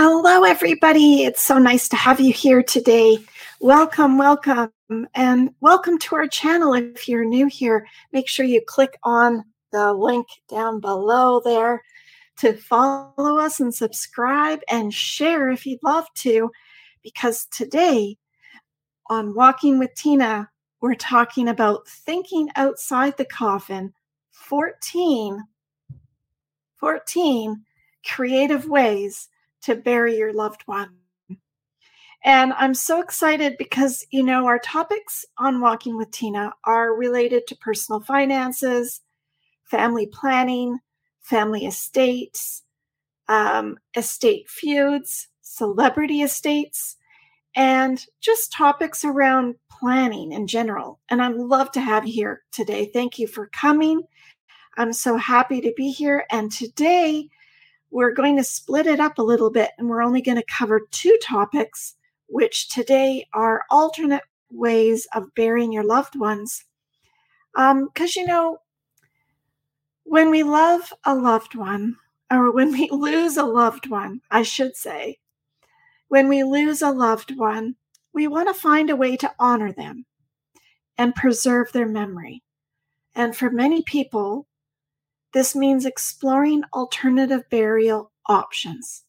Hello, everybody. It's so nice to have you here today. Welcome, welcome, and welcome to our channel. If you're new here, make sure you click on the link down below there to follow us and subscribe and share if you'd love to, because today on Walking with Tina, we're talking about thinking outside the coffin 14, 14 creative ways to bury your loved one. And I'm so excited because, you know, our topics on Walking with Tina are related to personal finances, family planning, family estates, um, estate feuds, celebrity estates, and just topics around planning in general. And I'd love to have you here today. Thank you for coming. I'm so happy to be here. And today we're going to split it up a little bit and we're only going to cover two topics, which today are alternate ways of burying your loved ones. Because, um, you know, when we love a loved one, or when we lose a loved one, I should say, when we lose a loved one, we want to find a way to honor them and preserve their memory. And for many people, this means exploring alternative burial options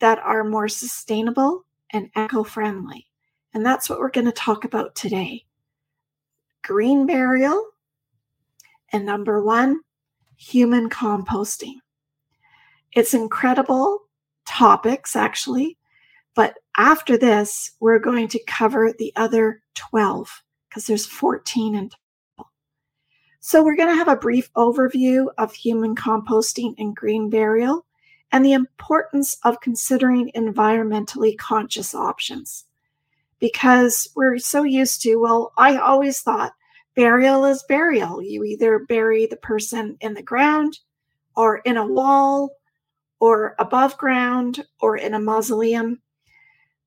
that are more sustainable and eco friendly. And that's what we're going to talk about today green burial, and number one, human composting. It's incredible topics, actually, but after this, we're going to cover the other 12 because there's 14 in so, we're going to have a brief overview of human composting and green burial and the importance of considering environmentally conscious options. Because we're so used to, well, I always thought burial is burial. You either bury the person in the ground or in a wall or above ground or in a mausoleum.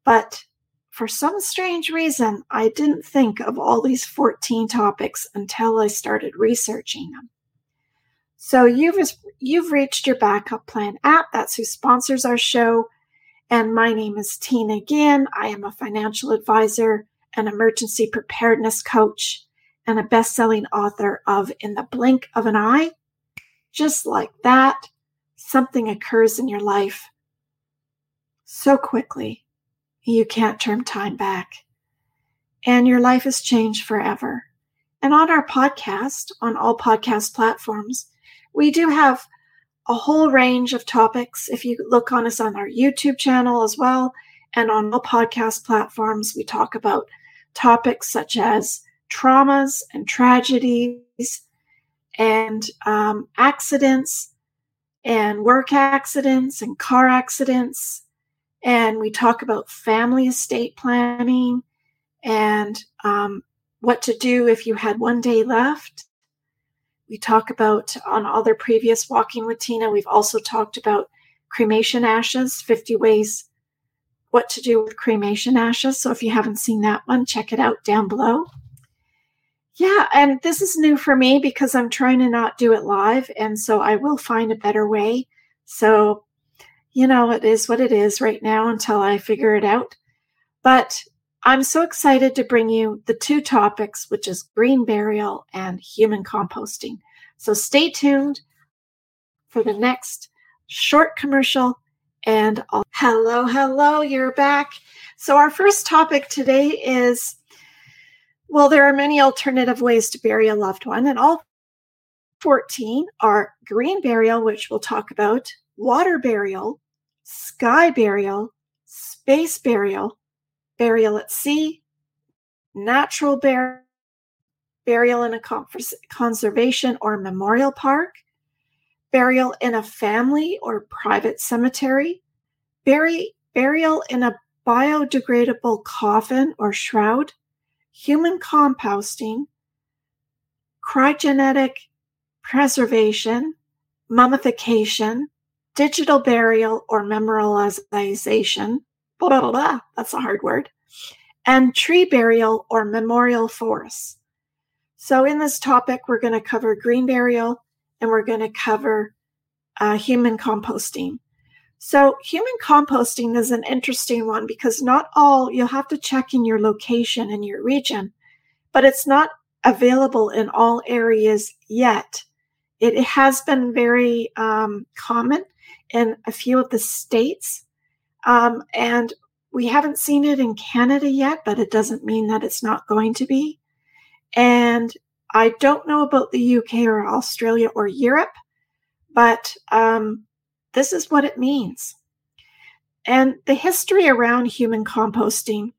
But for some strange reason, I didn't think of all these 14 topics until I started researching them. So you've you've reached your backup plan app. That's who sponsors our show. And my name is Tina again. I am a financial advisor, an emergency preparedness coach, and a best-selling author of In the Blink of an Eye. Just like that, something occurs in your life so quickly you can't turn time back. And your life has changed forever. And on our podcast, on all podcast platforms, we do have a whole range of topics. If you look on us on our YouTube channel as well, and on all podcast platforms, we talk about topics such as traumas and tragedies and um, accidents and work accidents and car accidents and we talk about family estate planning and um, what to do if you had one day left. We talk about on other previous Walking with Tina, we've also talked about cremation ashes, 50 ways what to do with cremation ashes. So if you haven't seen that one, check it out down below. Yeah, and this is new for me because I'm trying to not do it live. And so I will find a better way. So you know, it is what it is right now until I figure it out. But I'm so excited to bring you the two topics, which is green burial and human composting. So stay tuned for the next short commercial. And I'll- hello, hello, you're back. So, our first topic today is well, there are many alternative ways to bury a loved one, and all 14 are green burial, which we'll talk about, water burial, sky burial, space burial, burial at sea, natural bur- burial in a conservation or memorial park, burial in a family or private cemetery, bury- burial in a biodegradable coffin or shroud, human composting, cryogenic preservation, mummification, digital burial or memorialization, blah, blah, blah, that's a hard word, and tree burial or memorial forests. So, in this topic, we're going to cover green burial and we're going to cover uh, human composting. So, human composting is an interesting one because not all, you'll have to check in your location and your region, but it's not available in all areas yet. It has been very um, common in a few of the states, um, and we haven't seen it in Canada yet, but it doesn't mean that it's not going to be. And I don't know about the UK or Australia or Europe, but um, this is what it means. And the history around human composting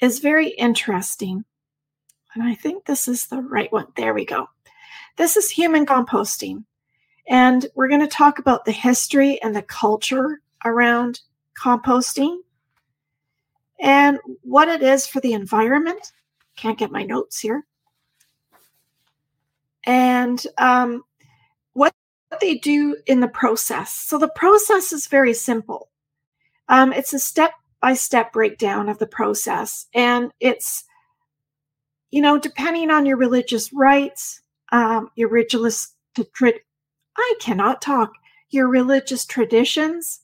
is very interesting. And I think this is the right one. There we go. This is human composting. And we're going to talk about the history and the culture around composting and what it is for the environment. Can't get my notes here. And um, what they do in the process. So the process is very simple. Um, it's a step by step breakdown of the process. And it's, you know, depending on your religious rites, um, your religious, I cannot talk, your religious traditions,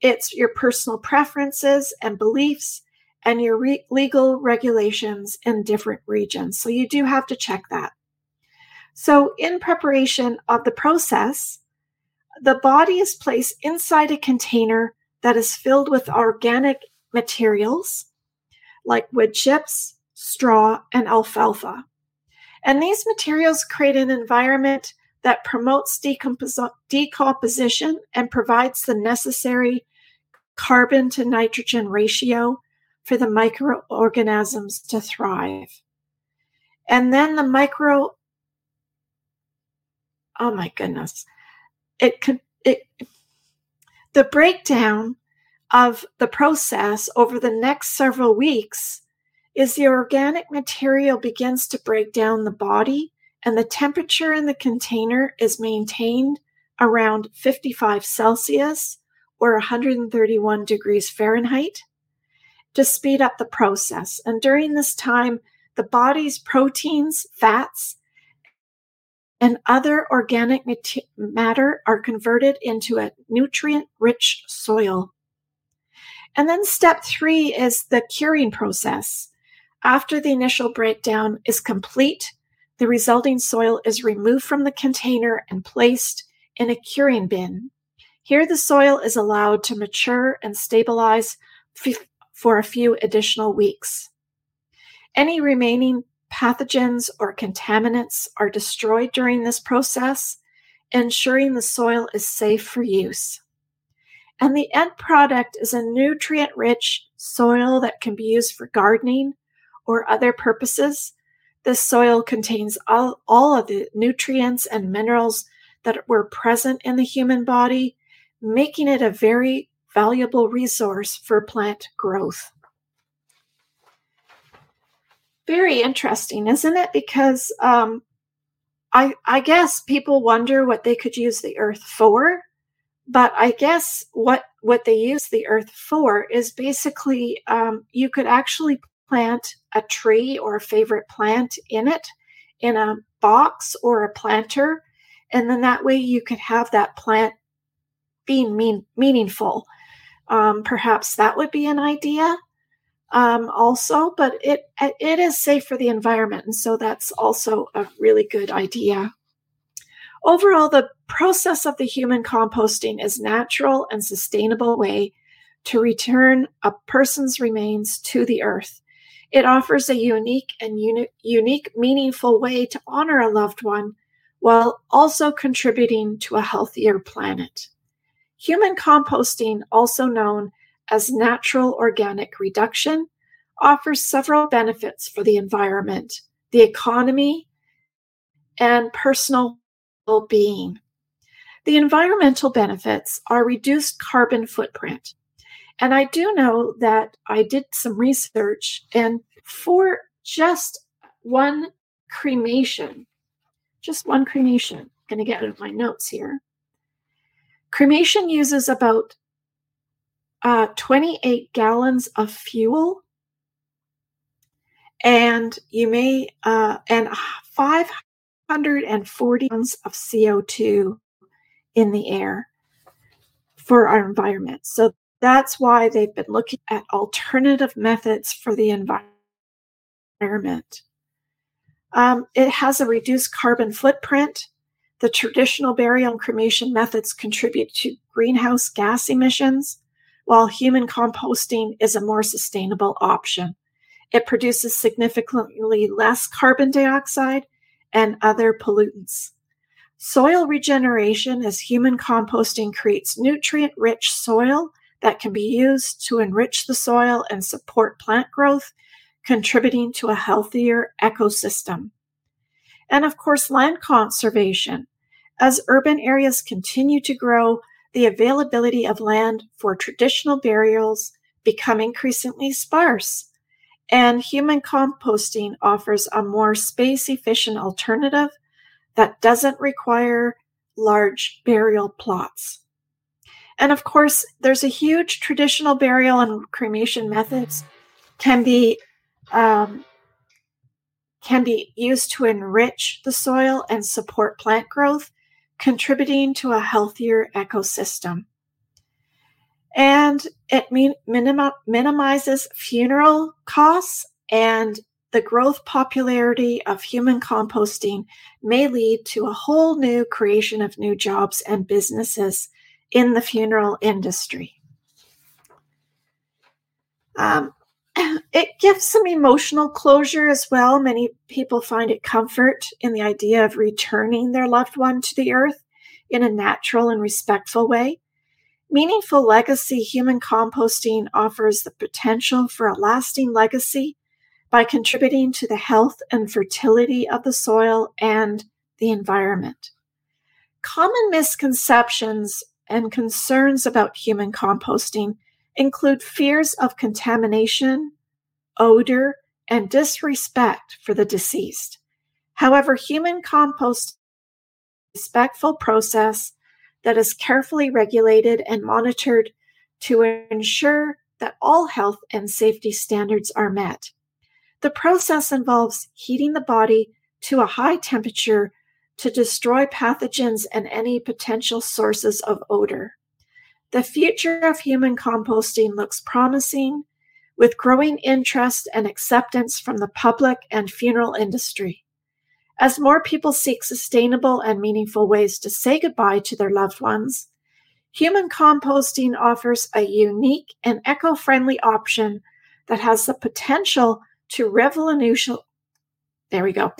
it's your personal preferences and beliefs and your re- legal regulations in different regions. So you do have to check that. So, in preparation of the process, the body is placed inside a container that is filled with organic materials like wood chips, straw, and alfalfa. And these materials create an environment that promotes decompos- decomposition and provides the necessary carbon to nitrogen ratio for the microorganisms to thrive. And then the micro oh my goodness it could it the breakdown of the process over the next several weeks is the organic material begins to break down the body and the temperature in the container is maintained around 55 celsius or 131 degrees fahrenheit to speed up the process and during this time the body's proteins fats and other organic matter are converted into a nutrient rich soil. And then step three is the curing process. After the initial breakdown is complete, the resulting soil is removed from the container and placed in a curing bin. Here, the soil is allowed to mature and stabilize f- for a few additional weeks. Any remaining pathogens or contaminants are destroyed during this process, ensuring the soil is safe for use. And the end product is a nutrient rich soil that can be used for gardening or other purposes. This soil contains all, all of the nutrients and minerals that were present in the human body, making it a very valuable resource for plant growth very interesting, isn't it? Because um, I, I guess people wonder what they could use the earth for, but I guess what what they use the earth for is basically um, you could actually plant a tree or a favorite plant in it in a box or a planter, and then that way you could have that plant being mean, meaningful. Um, perhaps that would be an idea um, also, but it it is safe for the environment, and so that's also a really good idea. Overall, the process of the human composting is natural and sustainable way to return a person's remains to the earth. It offers a unique and uni- unique, meaningful way to honor a loved one while also contributing to a healthier planet. Human composting, also known as natural organic reduction offers several benefits for the environment, the economy, and personal well being. The environmental benefits are reduced carbon footprint. And I do know that I did some research, and for just one cremation, just one cremation, I'm going to get out of my notes here. Cremation uses about uh, 28 gallons of fuel, and you may, uh, and 540 tons of CO2 in the air. for our environment. So that's why they've been looking at alternative methods for the environment. Um, it has a reduced carbon footprint. The traditional burial and cremation methods contribute to greenhouse gas emissions, while human composting is a more sustainable option. It produces significantly less carbon dioxide and other pollutants. Soil regeneration as human composting creates nutrient rich soil that can be used to enrich the soil and support plant growth, contributing to a healthier ecosystem. And of course, land conservation. As urban areas continue to grow, the availability of land for traditional burials become increasingly sparse. And human composting offers a more space efficient alternative that doesn't require large burial plots. And of course, there's a huge traditional burial and cremation methods can be um, can be used to enrich the soil and support plant growth, contributing to a healthier ecosystem. And it min- minimizes funeral costs and the growth popularity of human composting may lead to a whole new creation of new jobs and businesses in the funeral industry. Um, it gives some emotional closure as well. Many people find it comfort in the idea of returning their loved one to the earth in a natural and respectful way. Meaningful legacy human composting offers the potential for a lasting legacy by contributing to the health and fertility of the soil and the environment. Common misconceptions and concerns about human composting include fears of contamination, odor, and disrespect for the deceased. However, human compost is a respectful process that is carefully regulated and monitored to ensure that all health and safety standards are met. The process involves heating the body to a high temperature to destroy pathogens and any potential sources of odor. The future of human composting looks promising with growing interest and acceptance from the public and funeral industry. As more people seek sustainable and meaningful ways to say goodbye to their loved ones, human composting offers a unique and eco friendly option that has the potential to revolution. There we go.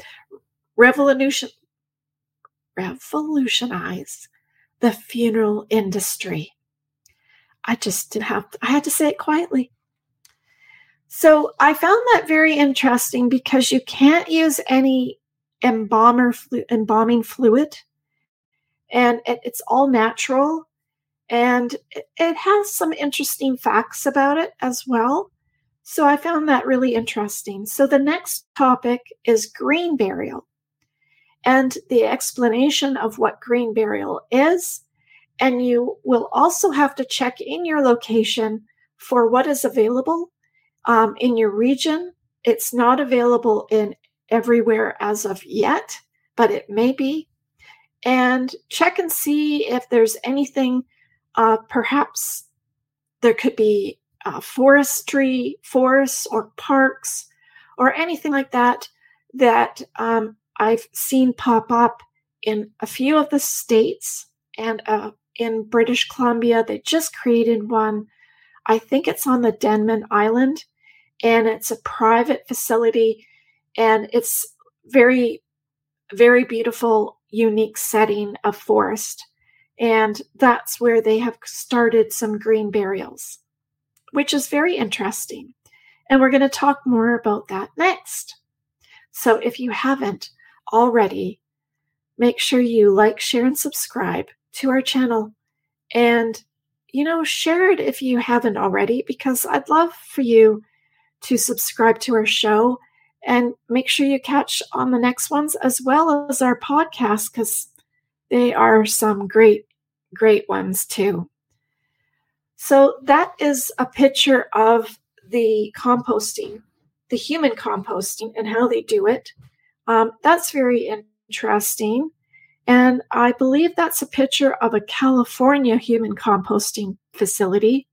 Revolution. Revolutionize the funeral industry. I just didn't have. To, I had to say it quietly. So I found that very interesting because you can't use any embalmer flu- embalming fluid, and it, it's all natural, and it, it has some interesting facts about it as well. So I found that really interesting. So the next topic is green burial and the explanation of what green burial is. And you will also have to check in your location for what is available um, in your region. It's not available in everywhere as of yet, but it may be. And check and see if there's anything, uh, perhaps there could be uh, forestry, forests, or parks, or anything like that that um, I've seen pop up in a few of the states and uh, in British Columbia. They just created one. I think it's on the Denman Island, and it's a private facility, and it's very, very beautiful, unique setting of forest. And that's where they have started some green burials which is very interesting. And we're going to talk more about that next. So if you haven't already, make sure you like, share, and subscribe to our channel. And, you know, share it if you haven't already, because I'd love for you to subscribe to our show and make sure you catch on the next ones as well as our podcast, because they are some great, great ones too. So that is a picture of the composting, the human composting, and how they do it. Um, that's very interesting. And I believe that's a picture of a California human composting facility.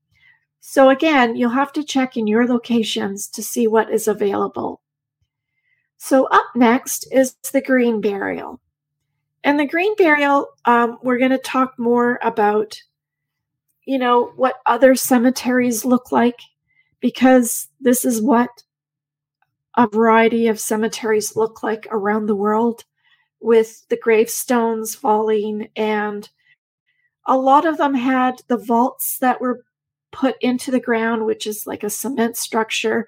So again, you'll have to check in your locations to see what is available. So up next is the green burial. And the green burial, um, we're going to talk more about, you know, what other cemeteries look like, because this is what a variety of cemeteries look like around the world with the gravestones falling and a lot of them had the vaults that were put into the ground which is like a cement structure.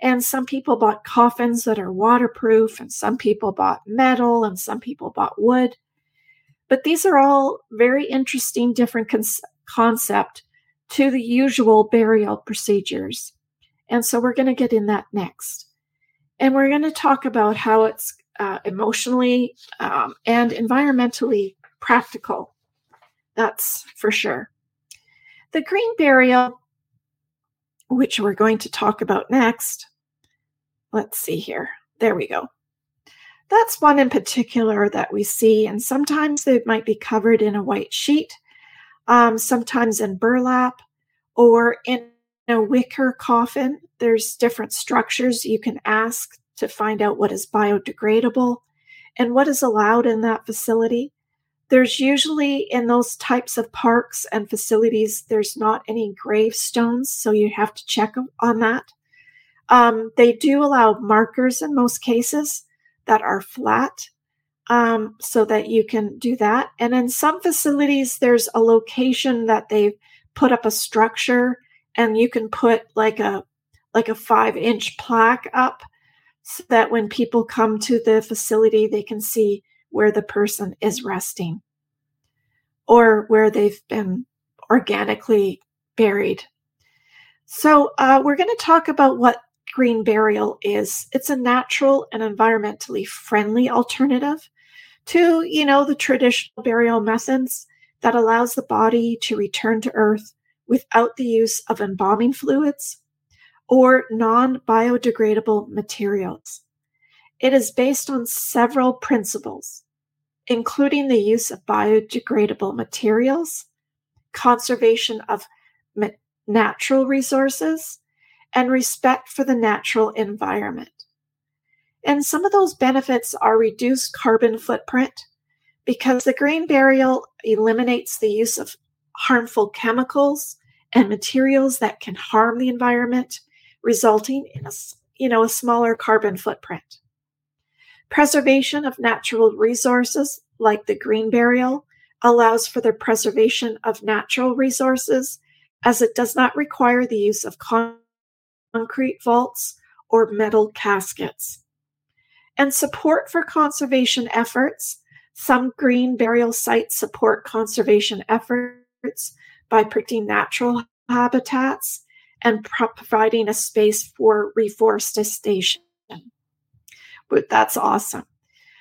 And some people bought coffins that are waterproof and some people bought metal and some people bought wood. But these are all very interesting different con- concept to the usual burial procedures. And so we're going to get in that next and we're going to talk about how it's uh, emotionally um, and environmentally practical. That's for sure. The green burial, which we're going to talk about next, let's see here. There we go. That's one in particular that we see, and sometimes they might be covered in a white sheet, um, sometimes in burlap, or in a wicker coffin. There's different structures you can ask to find out what is biodegradable and what is allowed in that facility. There's usually in those types of parks and facilities, there's not any gravestones, so you have to check on that. Um, they do allow markers in most cases that are flat um, so that you can do that. And in some facilities, there's a location that they've put up a structure and you can put like a like a five inch plaque up so that when people come to the facility, they can see where the person is resting or where they've been organically buried. So, uh, we're going to talk about what green burial is. It's a natural and environmentally friendly alternative to, you know, the traditional burial methods that allows the body to return to earth without the use of embalming fluids or non biodegradable materials. It is based on several principles, including the use of biodegradable materials, conservation of natural resources, and respect for the natural environment. And some of those benefits are reduced carbon footprint because the green burial eliminates the use of harmful chemicals and materials that can harm the environment resulting in a, you know, a smaller carbon footprint. Preservation of natural resources like the green burial allows for the preservation of natural resources as it does not require the use of concrete vaults or metal caskets. And support for conservation efforts. Some green burial sites support conservation efforts by protecting natural habitats and providing a space for reforestation. But that's awesome.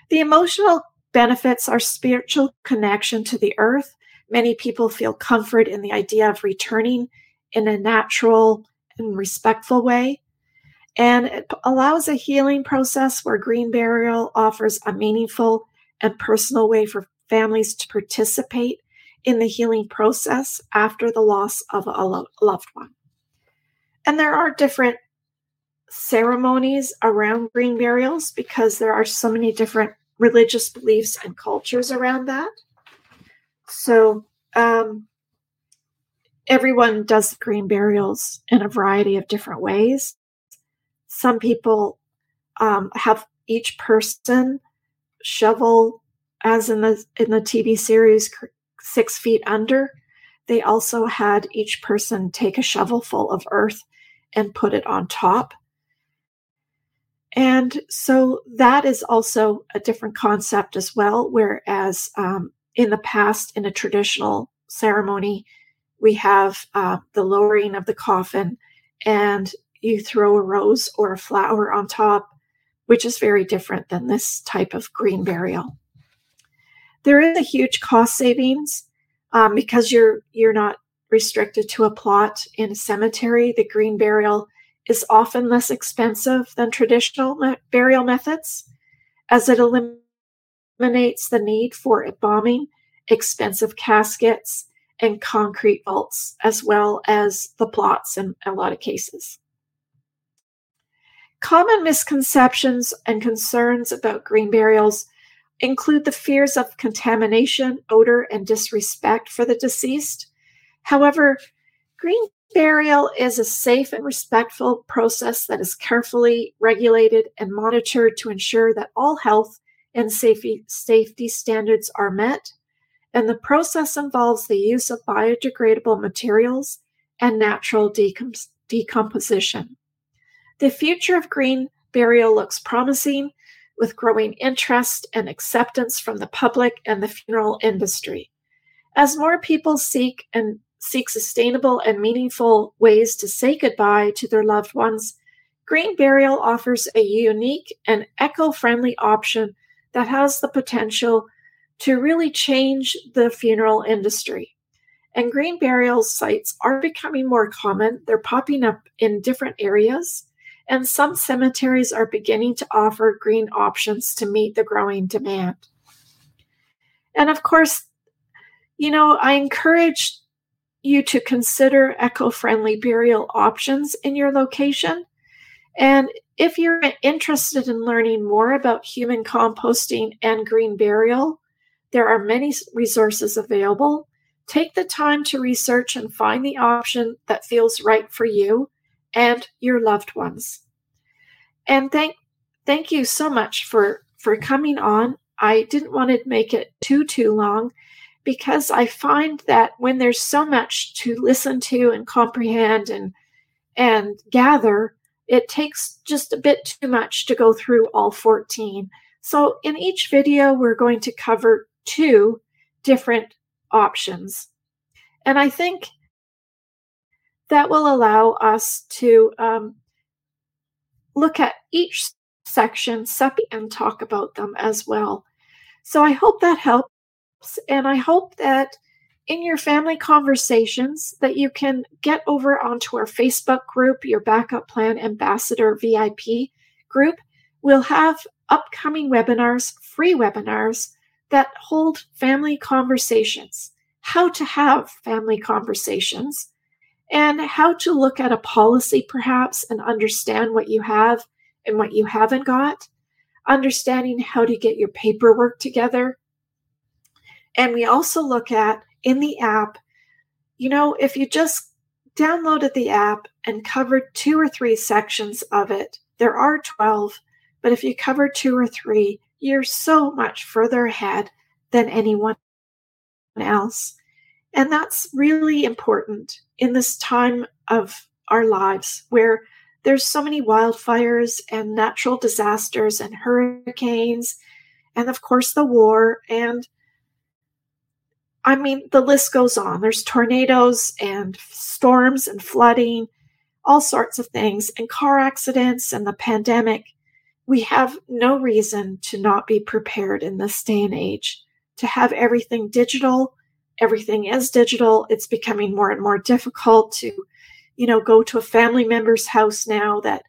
The emotional benefits are spiritual connection to the earth. Many people feel comfort in the idea of returning in a natural and respectful way. And it allows a healing process where green burial offers a meaningful and personal way for families to participate in the healing process after the loss of a loved one. And there are different ceremonies around green burials because there are so many different religious beliefs and cultures around that. So, um, everyone does green burials in a variety of different ways. Some people um, have each person shovel, as in the in the TV series Six Feet Under. They also had each person take a shovelful of earth and put it on top. And so that is also a different concept as well. Whereas um, in the past, in a traditional ceremony, we have uh, the lowering of the coffin and you throw a rose or a flower on top, which is very different than this type of green burial. There is a huge cost savings um, because you're you're not restricted to a plot in a cemetery, the green burial is often less expensive than traditional burial methods, as it eliminates the need for embalming, expensive caskets, and concrete vaults, as well as the plots in a lot of cases. Common misconceptions and concerns about green burials include the fears of contamination, odor, and disrespect for the deceased. However, green burial is a safe and respectful process that is carefully regulated and monitored to ensure that all health and safety, safety standards are met. And the process involves the use of biodegradable materials and natural decom- decomposition. The future of green burial looks promising with growing interest and acceptance from the public and the funeral industry. As more people seek and seek sustainable and meaningful ways to say goodbye to their loved ones, green burial offers a unique and eco-friendly option that has the potential to really change the funeral industry. And green burial sites are becoming more common. They're popping up in different areas and some cemeteries are beginning to offer green options to meet the growing demand. And of course, you know, I encourage you to consider eco friendly burial options in your location. And if you're interested in learning more about human composting and green burial, there are many resources available. Take the time to research and find the option that feels right for you and your loved ones. And thank thank you so much for for coming on. I didn't want to make it too too long because I find that when there's so much to listen to and comprehend and and gather, it takes just a bit too much to go through all 14. So in each video, we're going to cover two different options. And I think that will allow us to um, look at each section separately and talk about them as well. So I hope that helps. And I hope that in your family conversations that you can get over onto our Facebook group, your backup plan ambassador VIP group. We'll have upcoming webinars, free webinars that hold family conversations, how to have family conversations, and how to look at a policy perhaps and understand what you have and what you haven't got, understanding how to get your paperwork together. And we also look at in the app, you know, if you just downloaded the app and covered two or three sections of it, there are 12, but if you cover two or three, you're so much further ahead than anyone else. And that's really important in this time of our lives where there's so many wildfires and natural disasters and hurricanes and of course the war and I mean the list goes on. There's tornadoes and storms and flooding, all sorts of things and car accidents and the pandemic. We have no reason to not be prepared in this day and age to have everything digital everything is digital. It's becoming more and more difficult to, you know, go to a family member's house now that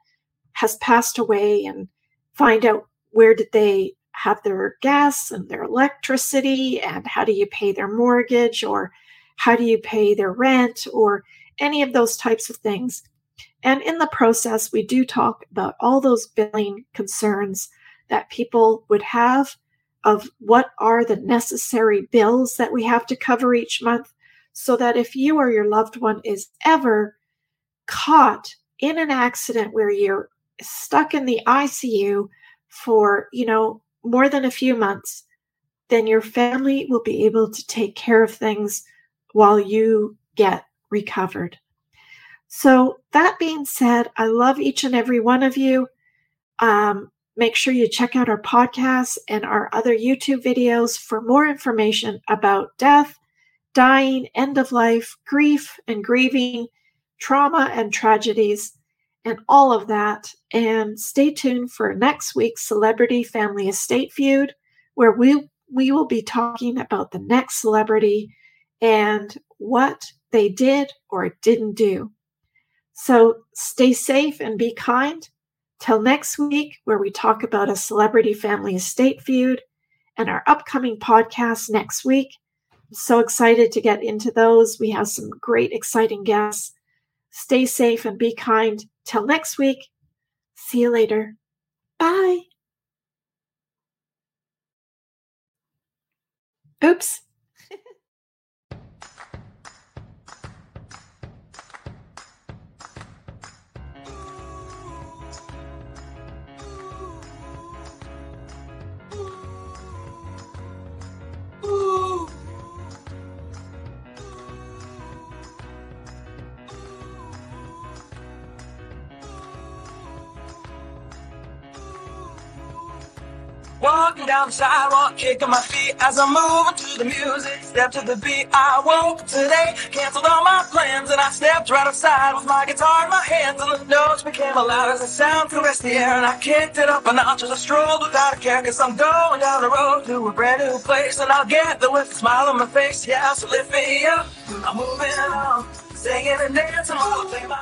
has passed away and find out where did they have their gas and their electricity and how do you pay their mortgage or how do you pay their rent or any of those types of things. And in the process, we do talk about all those billing concerns that people would have of what are the necessary bills that we have to cover each month so that if you or your loved one is ever caught in an accident where you're stuck in the ICU for, you know, more than a few months, then your family will be able to take care of things while you get recovered. So, that being said, I love each and every one of you. Um, Make sure you check out our podcasts and our other YouTube videos for more information about death, dying, end of life, grief and grieving, trauma and tragedies, and all of that. And stay tuned for next week's Celebrity Family Estate Feud, where we, we will be talking about the next celebrity and what they did or didn't do. So stay safe and be kind. Till next week, where we talk about a celebrity family estate feud and our upcoming podcast next week. I'm so excited to get into those. We have some great, exciting guests. Stay safe and be kind. Till next week. See you later. Bye. Oops. Walking down the sidewalk, kicking my feet as I'm moving to the music. Step to the beat, I woke today. Canceled all my plans and I stepped right outside with my guitar in my hands. And the notes became loud as the sound caressed the air. And I kicked it up a notch as I strolled without a care. Cause I'm going down the road to a brand new place. And I'll get there with a smile on my face. Yeah, so lift me up. I'm moving on, singing and dancing while I play my